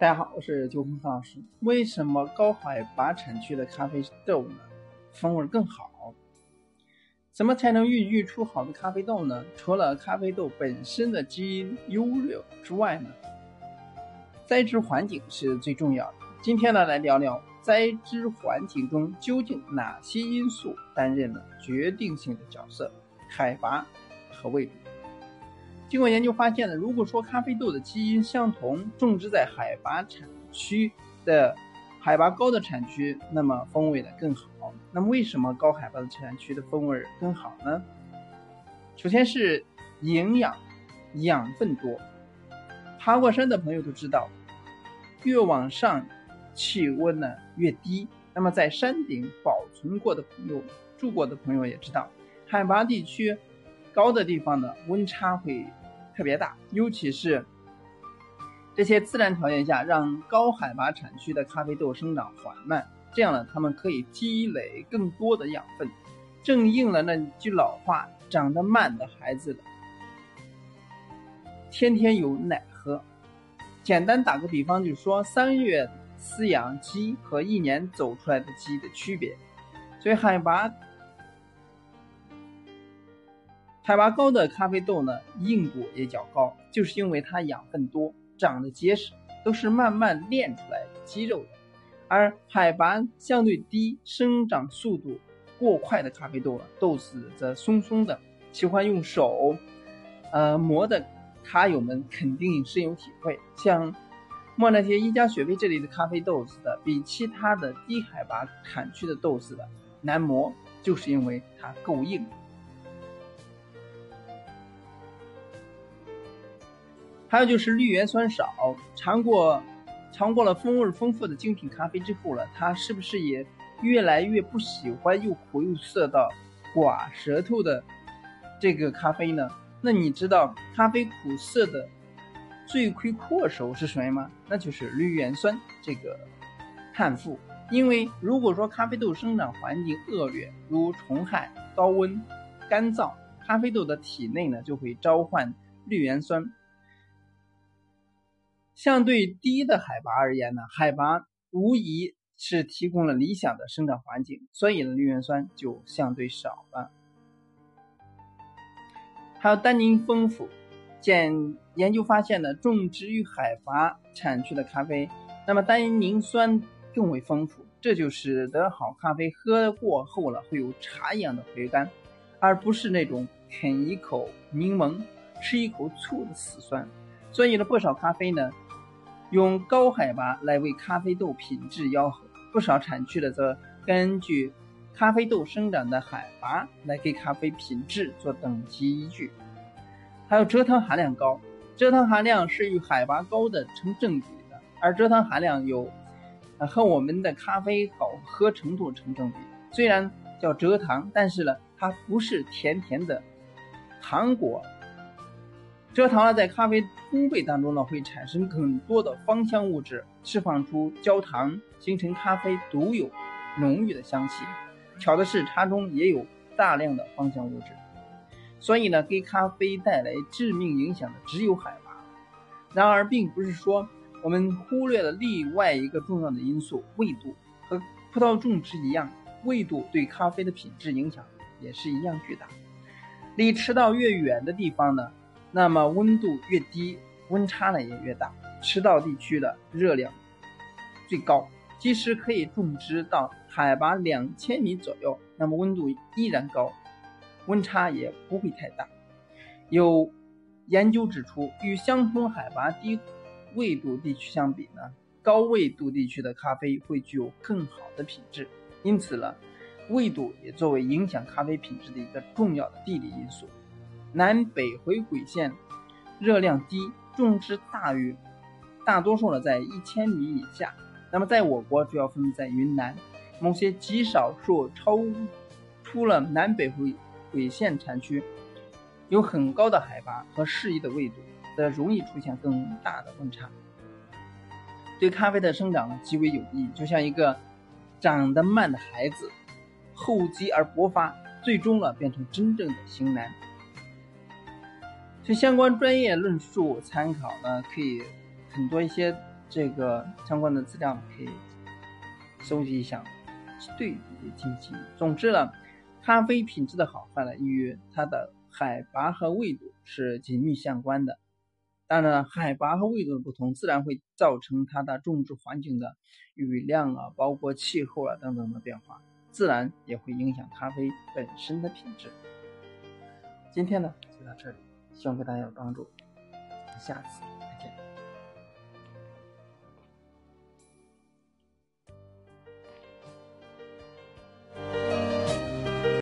大家好，我是九红何老师。为什么高海拔产区的咖啡豆呢，风味更好？怎么才能孕育出好的咖啡豆呢？除了咖啡豆本身的基因优劣之外呢，栽植环境是最重要的。今天呢，来聊聊栽植环境中究竟哪些因素担任了决定性的角色？海拔和位置。经过研究发现呢，如果说咖啡豆的基因相同，种植在海拔产区的海拔高的产区，那么风味呢更好。那么为什么高海拔的产区的风味更好呢？首先是营养养分多。爬过山的朋友都知道，越往上气温呢越低。那么在山顶保存过的朋友，住过的朋友也知道，海拔地区高的地方呢温差会。特别大，尤其是这些自然条件下，让高海拔产区的咖啡豆生长缓慢，这样呢，它们可以积累更多的养分，正应了那句老话：“长得慢的孩子，天天有奶喝。”简单打个比方，就是说三月饲养鸡和一年走出来的鸡的区别。所以海拔。海拔高的咖啡豆呢，硬度也较高，就是因为它养分多，长得结实，都是慢慢练出来的肌肉的。而海拔相对低、生长速度过快的咖啡豆呢，豆子则松松的，喜欢用手，呃磨的，咖友们肯定深有体会。像莫纳些一加雪菲这里的咖啡豆子的，比其他的低海拔产区的豆子的难磨，就是因为它够硬。还有就是绿原酸少，尝过尝过了风味丰富的精品咖啡之后了，他是不是也越来越不喜欢又苦又涩到刮舌头的这个咖啡呢？那你知道咖啡苦涩的罪魁祸首是谁吗？那就是绿原酸这个碳负。因为如果说咖啡豆生长环境恶劣，如虫害、高温、干燥，咖啡豆的体内呢就会召唤绿原酸。相对低的海拔而言呢，海拔无疑是提供了理想的生长环境，所以呢，绿原酸就相对少了。还有单宁丰富，检研究发现呢，种植于海拔产区的咖啡，那么单宁酸更为丰富，这就使得好咖啡喝过后了会有茶一样的回甘，而不是那种啃一口柠檬吃一口醋的死酸。所以呢，不少咖啡呢。用高海拔来为咖啡豆品质吆喝，不少产区的则根据咖啡豆生长的海拔来给咖啡品质做等级依据。还有蔗糖含量高，蔗糖含量是与海拔高的成正比的，而蔗糖含量有和我们的咖啡好喝程度成正比。虽然叫蔗糖，但是呢，它不是甜甜的糖果。蔗糖呢，在咖啡烘焙当中呢，会产生更多的芳香物质，释放出焦糖，形成咖啡独有浓郁的香气。巧的是，茶中也有大量的芳香物质，所以呢，给咖啡带来致命影响的只有海拔。然而，并不是说我们忽略了另外一个重要的因素——纬度。和葡萄种植一样，纬度对咖啡的品质影响也是一样巨大。离赤道越远的地方呢？那么温度越低，温差呢也越大。赤道地区的热量最高，即使可以种植到海拔两千米左右，那么温度依然高，温差也不会太大。有研究指出，与相同海拔低纬度地区相比呢，高纬度地区的咖啡会具有更好的品质。因此呢，纬度也作为影响咖啡品质的一个重要的地理因素。南北回归线热量低，种植大于大多数呢在一千米以下。那么在我国主要分布在云南，某些极少数超出了南北回归线产区，有很高的海拔和适宜的纬度，则容易出现更大的温差，对咖啡的生长呢极为有益。就像一个长得慢的孩子，厚积而薄发，最终呢变成真正的型男。相关专业论述参考呢，可以很多一些这个相关的资料可以收集一下，对比进行。总之呢，咖啡品质的好坏呢，与它的海拔和纬度是紧密相关的。当然，海拔和纬度的不同，自然会造成它的种植环境的雨量啊，包括气候啊等等的变化，自然也会影响咖啡本身的品质。今天呢，就到这里，希望对大家有帮助，下次。